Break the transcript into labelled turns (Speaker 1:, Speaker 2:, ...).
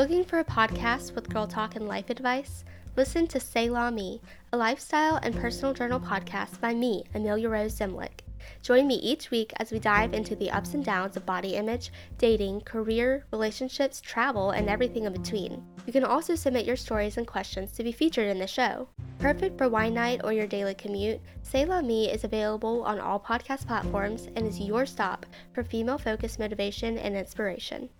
Speaker 1: Looking for a podcast with girl talk and life advice? Listen to Say La Me, a lifestyle and personal journal podcast by me, Amelia Rose Zimlick. Join me each week as we dive into the ups and downs of body image, dating, career, relationships, travel, and everything in between. You can also submit your stories and questions to be featured in the show. Perfect for wine night or your daily commute, Say La Me is available on all podcast platforms and is your stop for female focused motivation and inspiration.